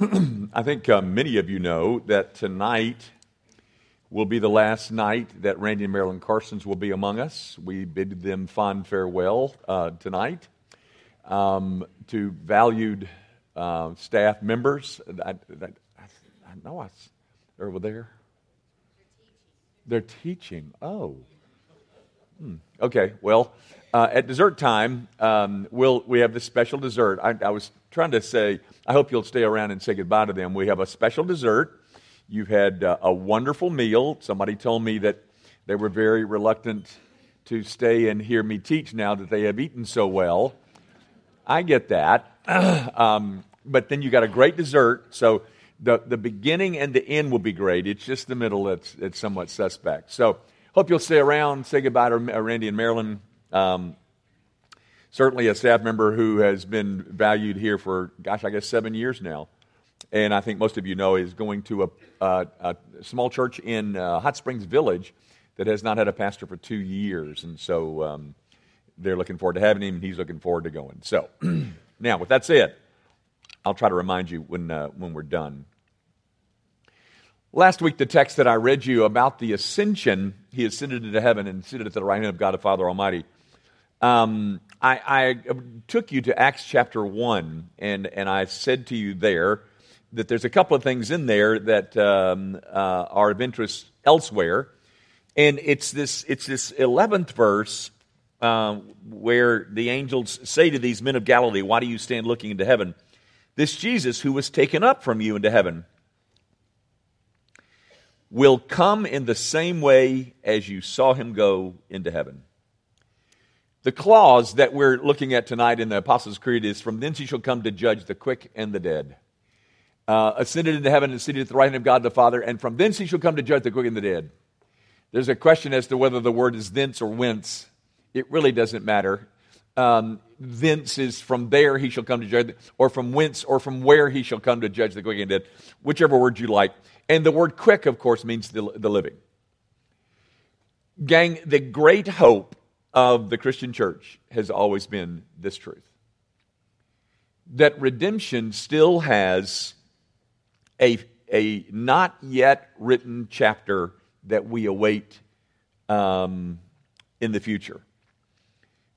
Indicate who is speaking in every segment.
Speaker 1: I think uh, many of you know that tonight will be the last night that Randy and Marilyn Carsons will be among us. We bid them fond farewell uh, tonight. Um, to valued uh, staff members, I, I, I know I, they're over there. They're teaching. Oh. Hmm. Okay, well, uh, at dessert time, um, we'll, we have this special dessert. I, I was trying to say, I hope you'll stay around and say goodbye to them. We have a special dessert. You've had uh, a wonderful meal. Somebody told me that they were very reluctant to stay and hear me teach now that they have eaten so well. I get that. um, but then you got a great dessert. So the, the beginning and the end will be great. It's just the middle that's, that's somewhat suspect. So hope you'll stay around, say goodbye to Randy and Marilyn. Um, certainly a staff member who has been valued here for, gosh, I guess seven years now. And I think most of you know is going to a, a, a small church in uh, Hot Springs Village that has not had a pastor for two years. And so um, they're looking forward to having him, and he's looking forward to going. So now, with that said, I'll try to remind you when, uh, when we're done. Last week, the text that I read you about the ascension, he ascended into heaven and seated at the right hand of God the Father Almighty. Um, I, I, took you to Acts chapter 1, and, and I said to you there that there's a couple of things in there that um, uh, are of interest elsewhere. And it's this, it's this 11th verse uh, where the angels say to these men of Galilee, Why do you stand looking into heaven? This Jesus who was taken up from you into heaven will come in the same way as you saw him go into heaven. The clause that we're looking at tonight in the Apostles' Creed is From thence he shall come to judge the quick and the dead. Uh, ascended into heaven and seated at the right hand of God the Father, and from thence he shall come to judge the quick and the dead. There's a question as to whether the word is thence or whence. It really doesn't matter. Um, thence is from there he shall come to judge, or from whence, or from where he shall come to judge the quick and the dead, whichever word you like. And the word quick, of course, means the, the living. Gang, the great hope of the Christian church has always been this truth that redemption still has a, a not yet written chapter that we await um, in the future.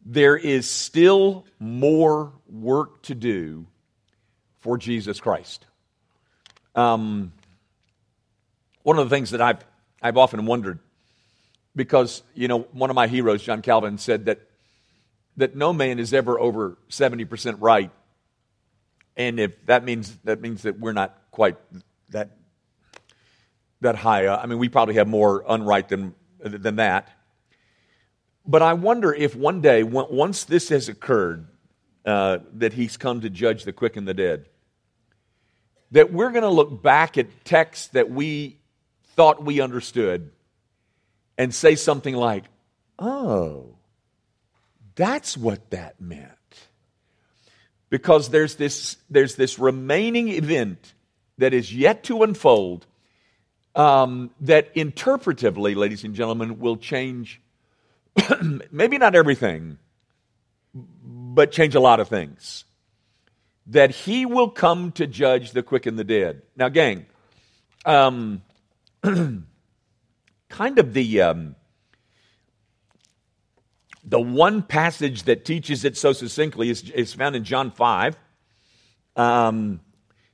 Speaker 1: There is still more work to do for Jesus Christ. Um, one of the things that I've, I've often wondered because, you know, one of my heroes, John Calvin, said that, that no man is ever over 70% right. And if that means, that means that we're not quite that, that high. I mean, we probably have more unright than, than that. But I wonder if one day, once this has occurred, uh, that he's come to judge the quick and the dead, that we're going to look back at texts that we thought we understood and say something like, oh, that's what that meant. Because there's this, there's this remaining event that is yet to unfold um, that interpretively, ladies and gentlemen, will change maybe not everything, but change a lot of things. That he will come to judge the quick and the dead. Now, gang, um, kind of the um, the one passage that teaches it so succinctly is, is found in John 5. Um,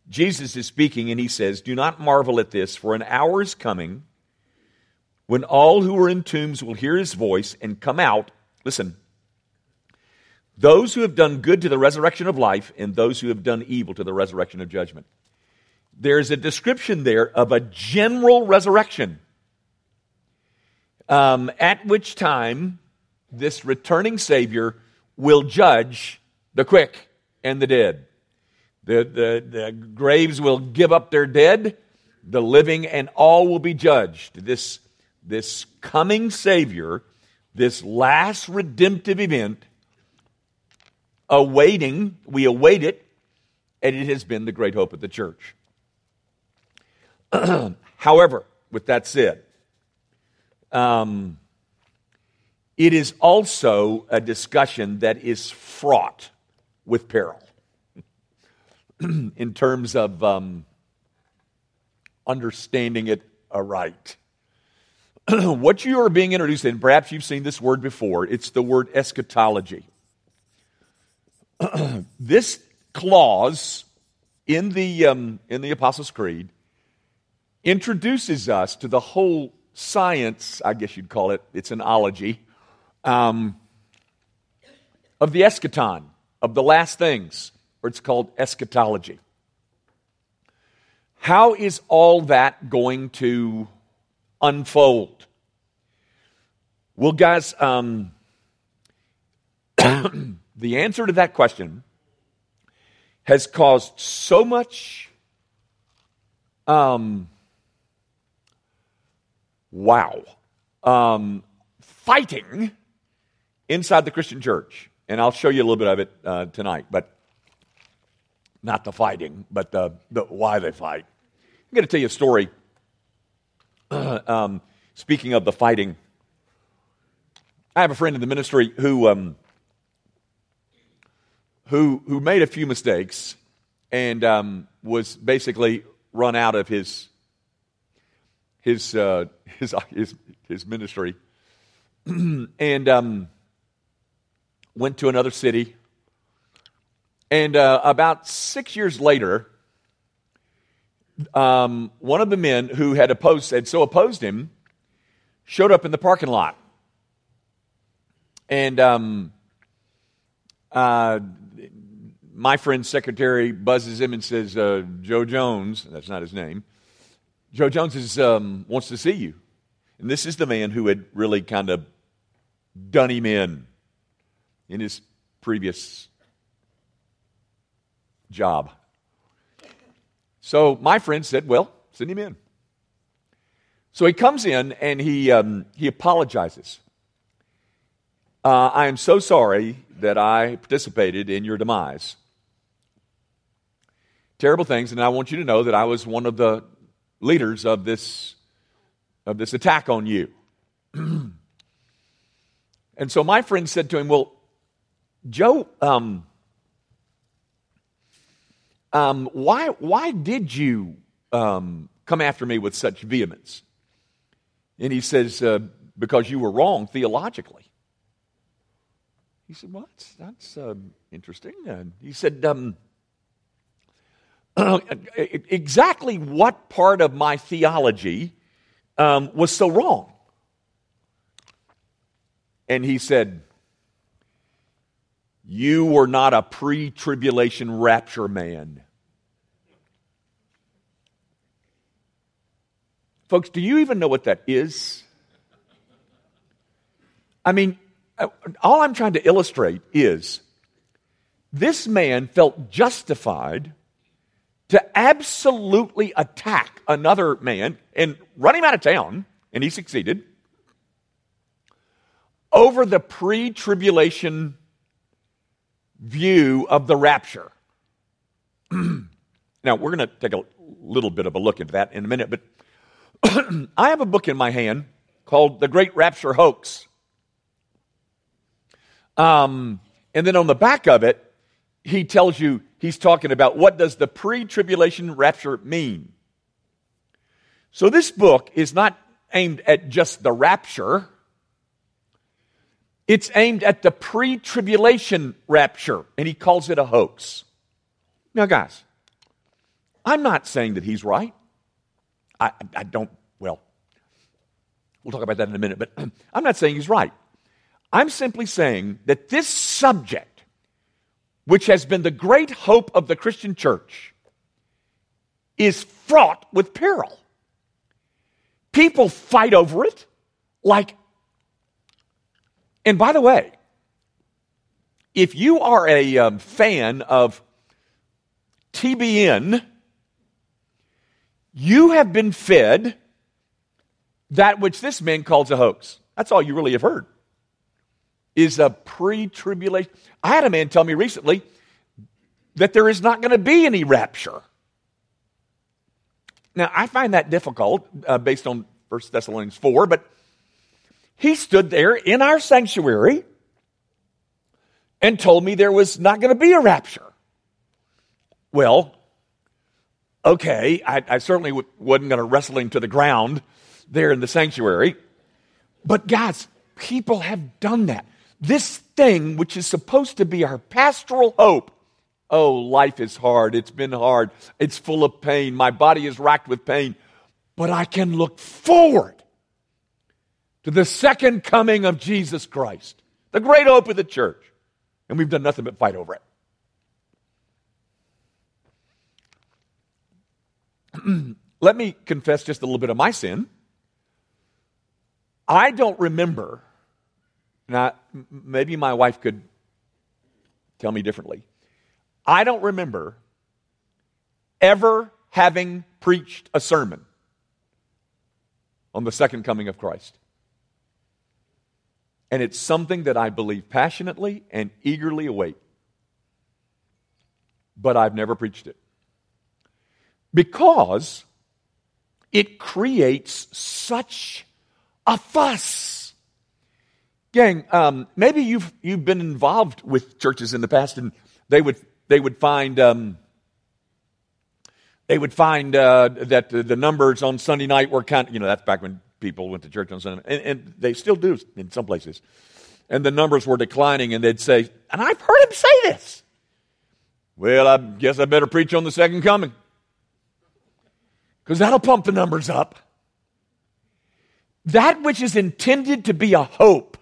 Speaker 1: Jesus is speaking and he says, Do not marvel at this, for an hour is coming when all who are in tombs will hear his voice and come out. Listen, those who have done good to the resurrection of life, and those who have done evil to the resurrection of judgment. There's a description there of a general resurrection um, at which time this returning Savior will judge the quick and the dead. The, the, the graves will give up their dead, the living, and all will be judged. This, this coming Savior, this last redemptive event, awaiting, we await it, and it has been the great hope of the church. However, with that said, um, it is also a discussion that is fraught with peril. in terms of um, understanding it aright. what you are being introduced in, perhaps you've seen this word before, it's the word eschatology. this clause in the, um, in the Apostles' Creed introduces us to the whole science, I guess you'd call it, it's an ology, um, of the eschaton, of the last things, or it's called eschatology. How is all that going to unfold? Well, guys, um, the answer to that question has caused so much um, wow um, fighting inside the Christian church. And I'll show you a little bit of it uh, tonight, but not the fighting, but the, the why they fight. I'm going to tell you a story. um, speaking of the fighting, I have a friend in the ministry who um, who who made a few mistakes and um, was basically run out of his his uh, his, his his ministry, and um, went to another city. And uh, about six years later, um, one of the men who had opposed had so opposed him showed up in the parking lot, and um, uh, my friend's secretary buzzes him and says, uh, "Joe Jones, that's not his name. Joe Jones is, um, wants to see you." And this is the man who had really kind of done him in in his previous job. So my friend said, Well, send him in. So he comes in and he, um, he apologizes. Uh, I am so sorry that I participated in your demise. Terrible things, and I want you to know that I was one of the leaders of this, of this attack on you. and so my friend said to him, Well, Joe, um, um, why, why did you um, come after me with such vehemence? And he says, uh, Because you were wrong theologically. He said, Well, that's, that's uh, interesting. And he said, um, Exactly what part of my theology um, was so wrong? And he said, you were not a pre tribulation rapture man. Folks, do you even know what that is? I mean, all I'm trying to illustrate is this man felt justified to absolutely attack another man and run him out of town, and he succeeded, over the pre tribulation view of the rapture. now, we're going to take a little bit of a look at that in a minute, but I have a book in my hand called The Great Rapture Hoax. Um, and then on the back of it, he tells you he's talking about what does the pre-tribulation rapture mean. So this book is not aimed at just the rapture. It's aimed at the pre tribulation rapture, and he calls it a hoax. Now, guys, I'm not saying that he's right. I, I don't, well, we'll talk about that in a minute, but I'm not saying he's right. I'm simply saying that this subject, which has been the great hope of the Christian church, is fraught with peril. People fight over it like and by the way, if you are a um, fan of TBN, you have been fed that which this man calls a hoax. That's all you really have heard. Is a pre tribulation. I had a man tell me recently that there is not going to be any rapture. Now, I find that difficult uh, based on 1 Thessalonians 4, but he stood there in our sanctuary and told me there was not going to be a rapture. Well, Okay, I, I certainly w- wasn't going to wrestle him to the ground there in the sanctuary. But guys, people have done that. This thing, which is supposed to be our pastoral hope, oh, life is hard. It's been hard. It's full of pain. My body is racked with pain. But I can look forward to the second coming of Jesus Christ, the great hope of the church. And we've done nothing but fight over it. Let me confess just a little bit of my sin. I don't remember, now maybe my wife could tell me differently. I don't remember ever having preached a sermon on the second coming of Christ. And it's something that I believe passionately and eagerly await. But I've never preached it. Because it creates such a fuss. Gang, um, maybe you've, you've been involved with churches in the past and they would, they would find, um, they would find uh, that the, the, numbers on Sunday night were kind of, you know, that's back when people went to church on Sunday, and, and they still do in some places. And the numbers were declining, and they'd say, and I've heard him say this. Well, I guess I better preach on the second coming. Because that'll pump the numbers up. That which is intended to be a hope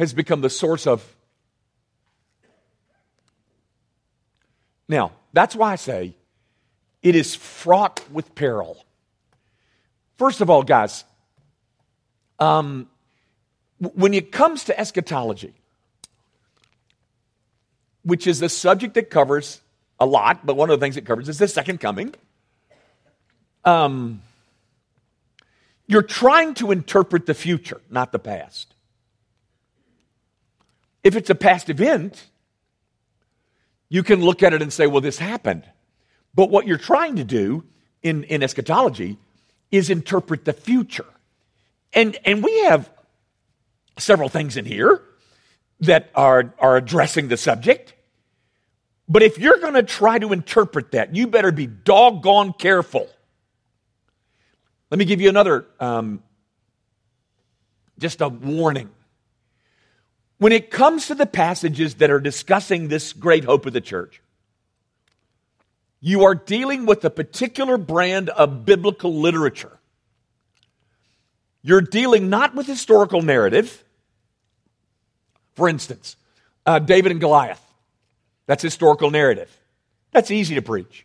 Speaker 1: has become the source of. Now, that's why I say it is fraught with peril. First of all, guys, um, when it comes to eschatology, which is a subject that covers a lot, but one of the things it covers is the second coming. Um, you're trying to interpret the future, not the past. If it's a past event, you can look at it and say, well, this happened. But what you're trying to do in, in eschatology is interpret the future. And, and we have several things in here that are, are addressing the subject. But if you're going to try to interpret that, you better be doggone careful. Let me give you another, um, just a warning. When it comes to the passages that are discussing this great hope of the church, you are dealing with a particular brand of biblical literature. You're dealing not with historical narrative. For instance, uh, David and Goliath. That's historical narrative. That's easy to preach.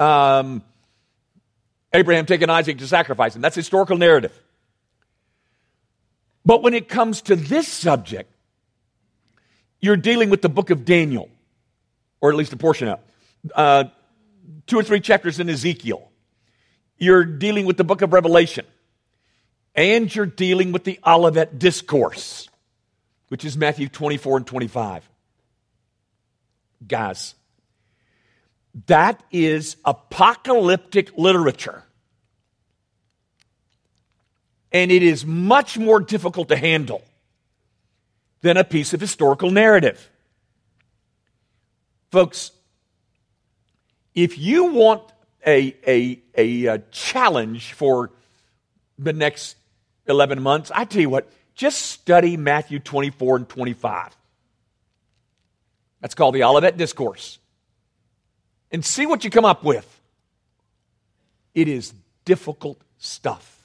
Speaker 1: Um, Abraham taking Isaac to sacrifice him. That's historical narrative. But when it comes to this subject, you're dealing with the book of Daniel, or at least a portion of uh, two or three chapters in Ezekiel. You're dealing with the book of Revelation. And you're dealing with the Olivet Discourse, which is Matthew 24 and 25. Guys, that is apocalyptic literature. And it is much more difficult to handle than a piece of historical narrative. Folks, if you want a, a, a, a challenge for the next 11 months, I tell you what, just study Matthew 24 and 25. That's called the Olivet Discourse. And see what you come up with. It is difficult stuff.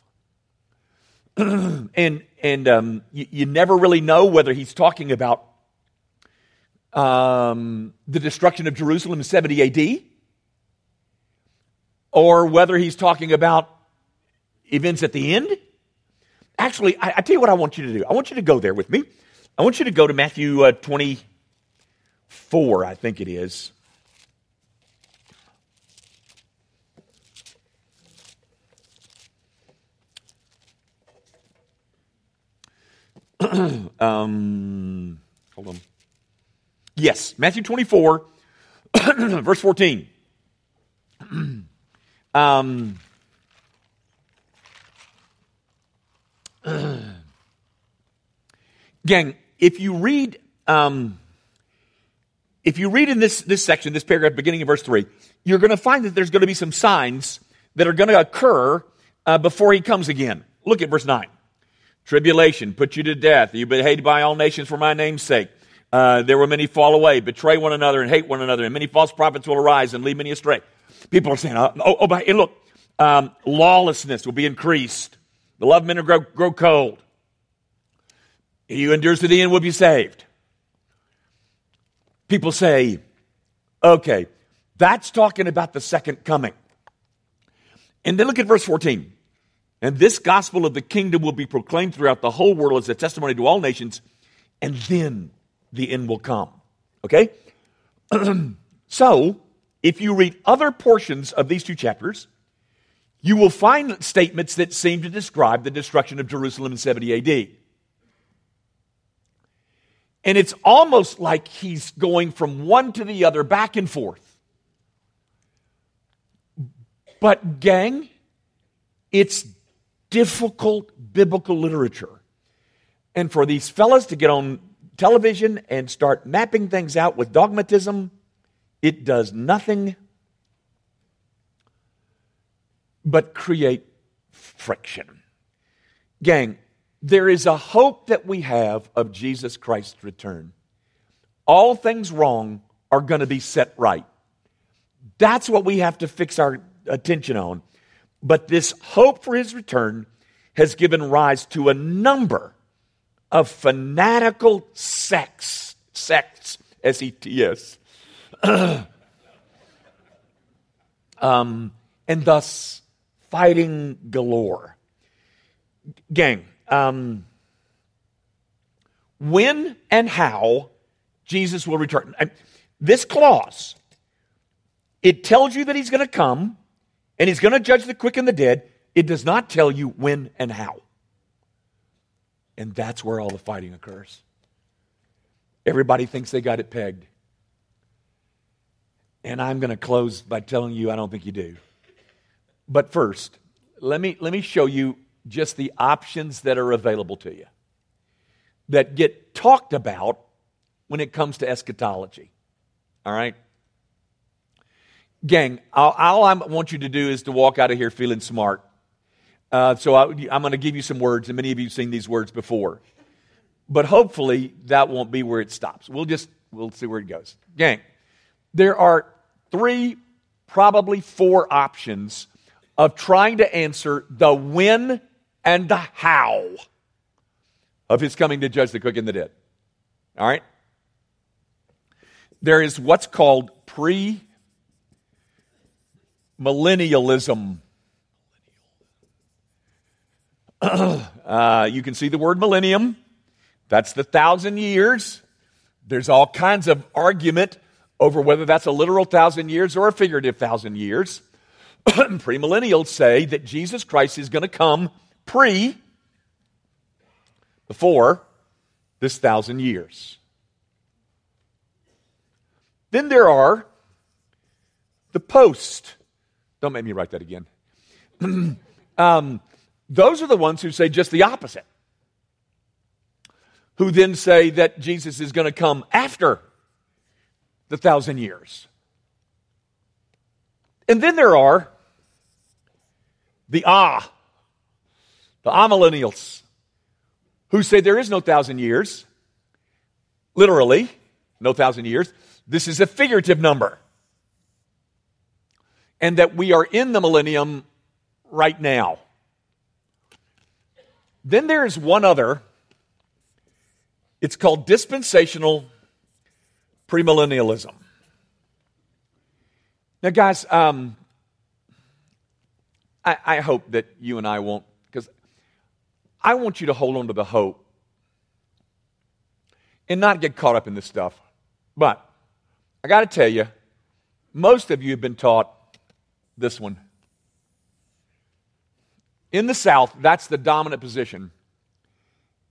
Speaker 1: and and um, you, you, never really know whether he's talking about um, the destruction of Jerusalem in 70 AD or whether he's talking about events at the end. Actually, I, I, tell you what I want you to do. I want you to go there with me. I want you to go to Matthew uh, 24, I think it is. um, hold on. Yes, Matthew 24, verse 14. Um, gang, if you read um, if you read in this, this section, this paragraph, beginning of verse 3, you're going to find that there's going to be some signs that are going to occur uh, before he comes again. Look at verse 9. Tribulation, put you to death. You've been hated by all nations for my name's sake. Uh, there will many fall away, betray one another, and hate one another, and many false prophets will arise and lead many astray. People are saying, oh, oh, oh but, look, um, lawlessness will be increased. The love of men will grow, grow cold. He who endures to the end will be saved. People say, okay, that's talking about the second coming. And then look at verse 14. And this gospel of the kingdom will be proclaimed throughout the whole world as a testimony to all nations, and then the end will come. Okay? so, if you read other portions of these two chapters, you will find statements that seem to describe the destruction of Jerusalem in 70 AD. And it's almost like he's going from one to the other, back and forth. But, gang, it's difficult biblical literature. And for these fellas to get on television and start mapping things out with dogmatism, it does nothing but create friction. Gang, there is a hope that we have of Jesus Christ's return. All things wrong are going to be set right. That's what we have to fix our attention on. But this hope for his return has given rise to a number of fanatical sects, sects, S E T S, um, and thus fighting galore. Gang, um, when and how Jesus will return. This clause, it tells you that he's going to come and he's going to judge the quick and the dead. It does not tell you when and how. And that's where all the fighting occurs. Everybody thinks they got it pegged. And I'm going to close by telling you I don't think you do. But first, let me, let me show you just the options that are available to you that get talked about when it comes to eschatology. All right? Gang, all, all I want you to do is to walk out of here feeling smart. Uh, so I, I'm going to give you some words, and many of you have seen these words before. But hopefully that won't be where it stops. We'll just we'll see where it goes. Gang, there are three, probably four options of trying to answer the when and the how of his coming to judge the quick and the dead. All right? There is what's called pre millennialism. uh, you can see the word millennium. That's the thousand years. There's all kinds of argument over whether that's a literal thousand years or a figurative thousand years. Premillennials say that Jesus Christ is going to come pre, before this thousand years. Then there are the post. Don't make me write that again. um, those are the ones who say just the opposite. Who then say that Jesus is going to come after the thousand years. And then there are the ah the amillennials, who say there is no thousand years, literally, no thousand years. This is a figurative number. And that we are in the millennium right now. Then there is one other. It's called dispensational premillennialism. Now, guys, um, I, I, hope that you and I won't because I want you to hold on to the hope and not get caught up in this stuff. But I got to tell you, most of you have been taught this one. In the South, that's the dominant position.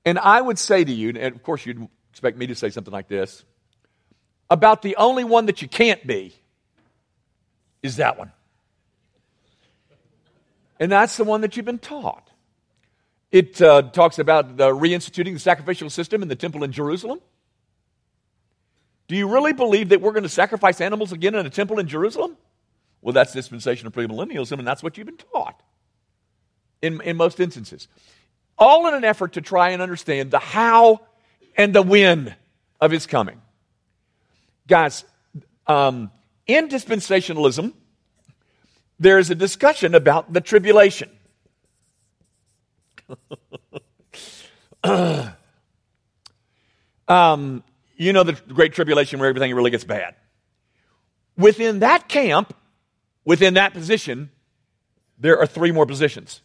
Speaker 1: And I would say to you, and of course you'd expect me to say something like this, about the only one that you can't be is that one. And that's the one that you've been taught. It uh, talks about the reinstituting the sacrificial system in the temple in Jerusalem. Do you really believe that we're going to sacrifice animals again in a temple in Jerusalem? Well, that's dispensation of premillennialism, and that's what you've been taught in, in most instances. All in an effort to try and understand the how and the when of his coming. Guys, um, in dispensationalism, there is a discussion about the tribulation. um, you know the Great Tribulation where everything really gets bad. Within that camp, within that position, there are three more positions.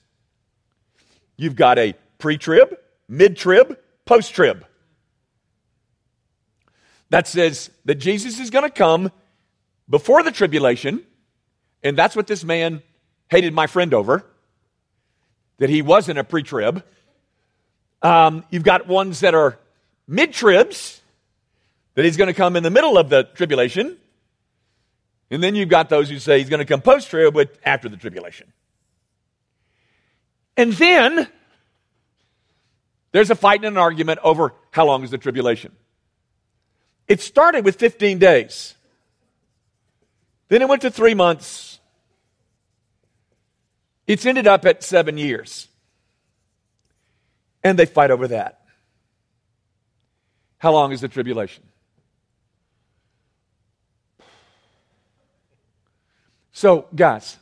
Speaker 1: You've got a pre trib, mid trib, post trib. That says that Jesus is going to come before the tribulation, and that's what this man hated my friend over, that he wasn't a pre trib. Um, you've got ones that are mid tribs, that he's going to come in the middle of the tribulation. And then you've got those who say he's going to come post trib, but after the tribulation. And then there's a fight and an argument over how long is the tribulation. It started with 15 days. Then it went to three months. It's ended up at seven years. And they fight over that. How long is the tribulation? So, guys,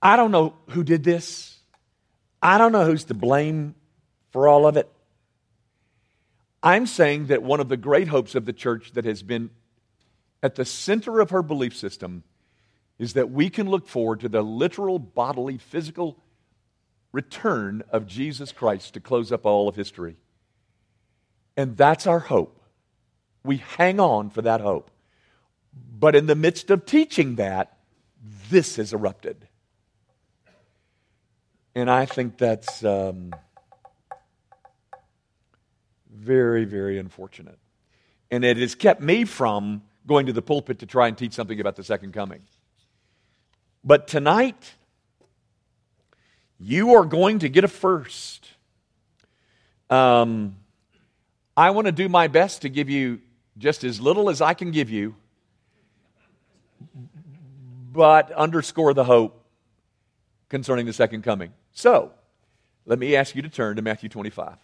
Speaker 1: I don't know who did this. I don't know who's to blame for all of it. I'm saying that one of the great hopes of the church that has been at the center of her belief system is that we can look forward to the literal, bodily, physical return of Jesus Christ to close up all of history. And that's our hope. We hang on for that hope. But in the midst of teaching that, this has erupted. And I think that's um, very, very unfortunate. And it has kept me from going to the pulpit to try and teach something about the second coming. But tonight, you are going to get a first. Um, I want to do my best to give you just as little as I can give you, but underscore the hope concerning the second coming. So, let me ask you to turn to Matthew 25.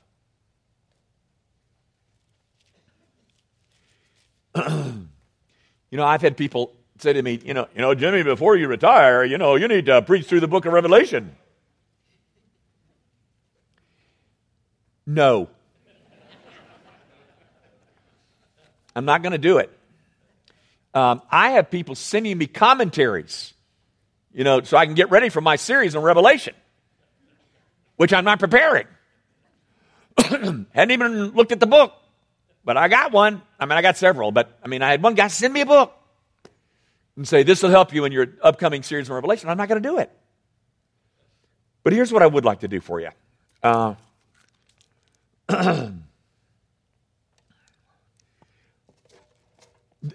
Speaker 1: you know, I've had people say to me, you know, you know, Jimmy, before you retire, you know, you need to preach through the book of Revelation. No. I'm not going to do it. Um, I have people sending me commentaries, you know, so I can get ready for my series on Revelation which I'm not preparing. Hadn't even looked at the book, but I got one. I mean, I got several, but I mean, I had one guy send me a book and say, This will help you in your upcoming series on Revelation. I'm not going to do it. But here's what I would like to do for you. Uh,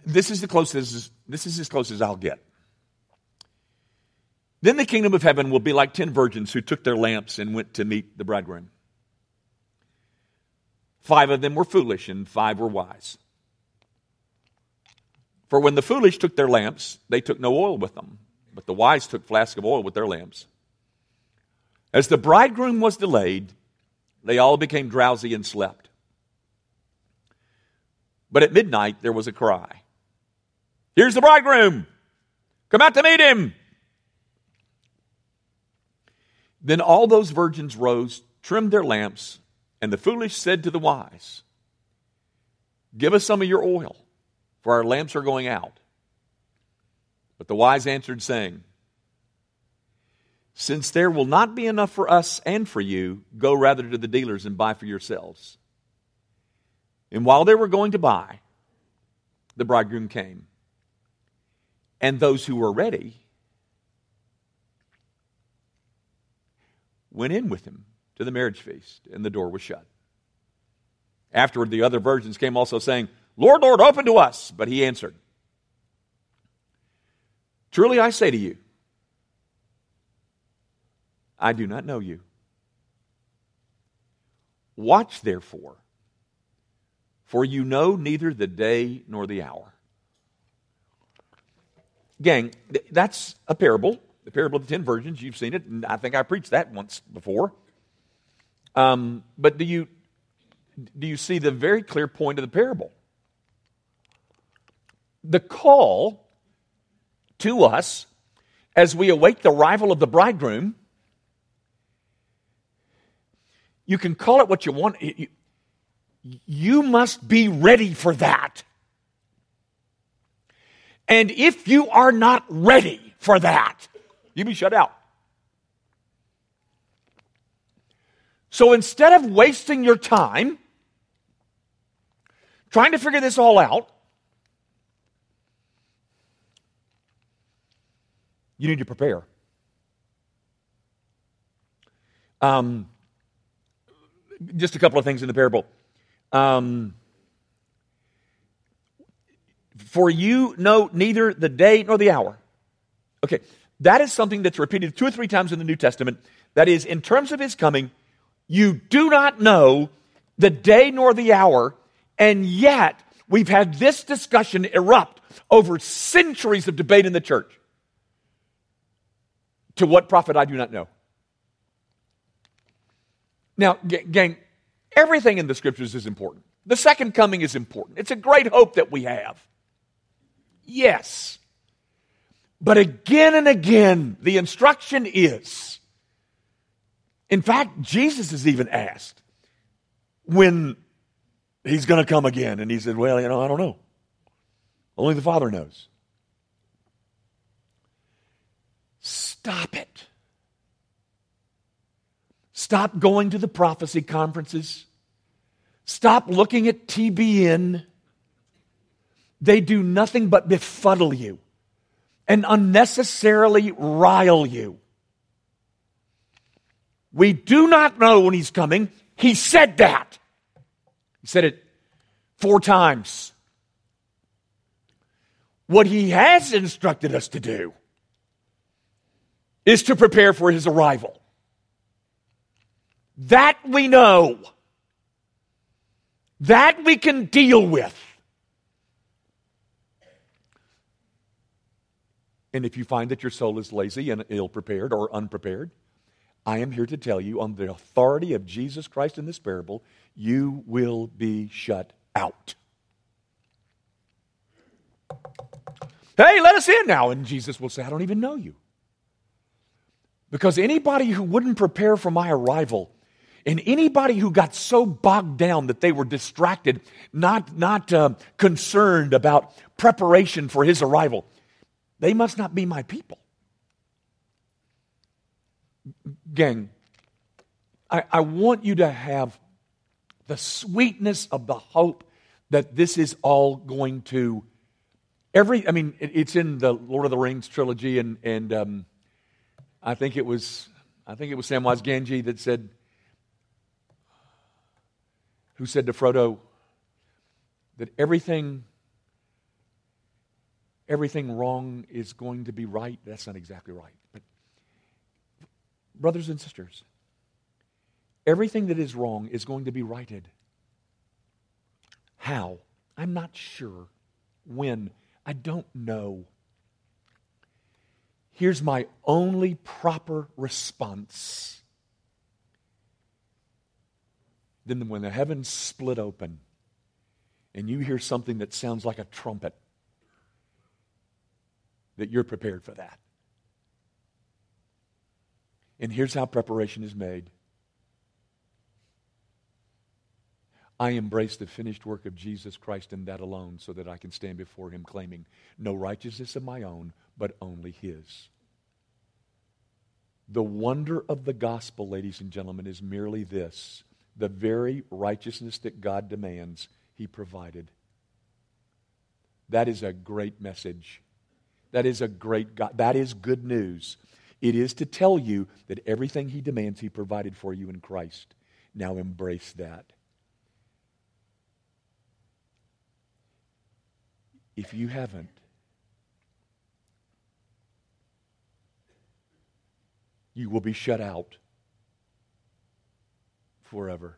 Speaker 1: this is the closest this is as close as I'll get. Then the kingdom of heaven will be like ten virgins who took their lamps and went to meet the bridegroom. Five of them were foolish and five were wise. For when the foolish took their lamps, they took no oil with them, but the wise took flasks of oil with their lamps. As the bridegroom was delayed, they all became drowsy and slept. But at midnight there was a cry Here's the bridegroom! Come out to meet him! Then all those virgins rose, trimmed their lamps, and the foolish said to the wise, Give us some of your oil, for our lamps are going out. But the wise answered, saying, Since there will not be enough for us and for you, go rather to the dealers and buy for yourselves. And while they were going to buy, the bridegroom came. And those who were ready went in with him to the marriage feast, and the door was shut. Afterward, the other virgins came also saying, Lord, Lord, open to us. But he answered, Truly I say to you, I do not know you. Watch therefore, for you know neither the day nor the hour. Gang, that's a parable, the parable of the ten virgins. You've seen it, and I think I preached that once before. Um, but do you do you see the very clear point of the parable? The call to us as we await the arrival of the bridegroom. You can call it what you want. You must be ready for that. And if you are not ready for that, you be shut out. So instead of wasting your time trying to figure this all out, you need to prepare. Um, just a couple of things in the parable. Um, for you know neither the day nor the hour. Okay, that is something that's repeated two or three times in the New Testament. That is, in terms of his coming, you do not know the day nor the hour, and yet we've had this discussion erupt over centuries of debate in the church. To what profit I do not know. Now, gang, everything in the scriptures is important. The second coming is important. It's a great hope that we have. Yes. But again and again, the instruction is in fact, Jesus is even asked when he's going to come again. And he said, Well, you know, I don't know. Only the Father knows. Stop it. Stop going to the prophecy conferences. Stop looking at TBN. They do nothing but befuddle you and unnecessarily rile you. We do not know when he's coming. He said that. He said it four times. What he has instructed us to do is to prepare for his arrival. That we know. That we can deal with. And if you find that your soul is lazy and ill prepared or unprepared, I am here to tell you, on the authority of Jesus Christ in this parable, you will be shut out. Hey, let us in now. And Jesus will say, I don't even know you. Because anybody who wouldn't prepare for my arrival, and anybody who got so bogged down that they were distracted, not, not uh, concerned about preparation for his arrival, they must not be my people. Gang, I, I want you to have the sweetness of the hope that this is all going to every i mean it, it's in the lord of the rings trilogy and and um, i think it was i think it was samwise gamgee that said who said to frodo that everything everything wrong is going to be right that's not exactly right but brothers and sisters, everything that is wrong is going to be righted. How? I'm not sure. When? I don't know. Here's my only proper response. Then, when the heavens split open and you hear something that sounds like a trumpet, that you're prepared for that. And here's how preparation is made I embrace the finished work of Jesus Christ and that alone so that I can stand before Him claiming no righteousness of my own, but only His. The wonder of the gospel, ladies and gentlemen, is merely this the very righteousness that God demands, He provided. That is a great message. That is a great God. That is good news. It is to tell you that everything He demands, He provided for you in Christ. Now embrace that. If you haven't, you will be shut out forever.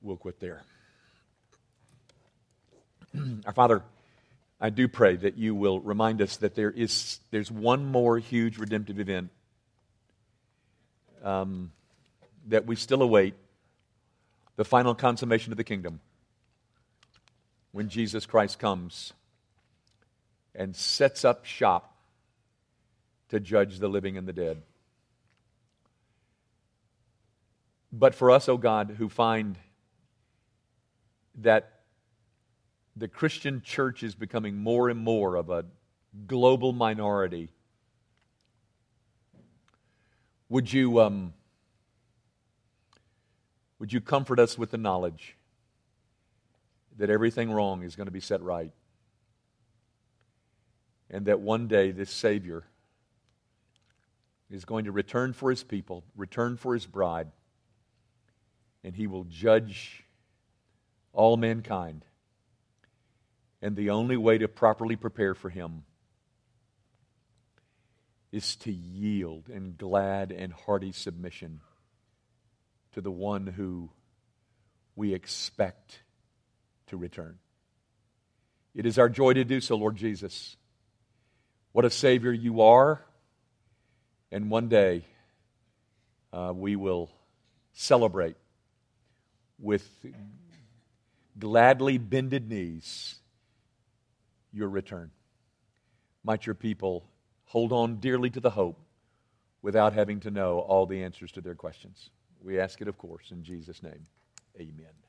Speaker 1: we'll quit there. Our Father, I do pray that you will remind us that there is there's one more huge redemptive event um, that we still await the final consummation of the kingdom when Jesus Christ comes and sets up shop to judge the living and the dead. But for us, O oh God, who find that the Christian church is becoming more and more of a global minority, would you, um, would you comfort us with the knowledge that everything wrong is going to be set right? And that one day this Savior is going to return for his people, return for his bride, and he will judge all mankind. And the only way to properly prepare for him is to yield in glad and hearty submission to the one who we expect to return. It is our joy to do so, Lord Jesus. What a Savior you are. And one day uh, we will celebrate with gladly bended knees your return. Might your people hold on dearly to the hope without having to know all the answers to their questions. We ask it, of course, in Jesus' name. Amen.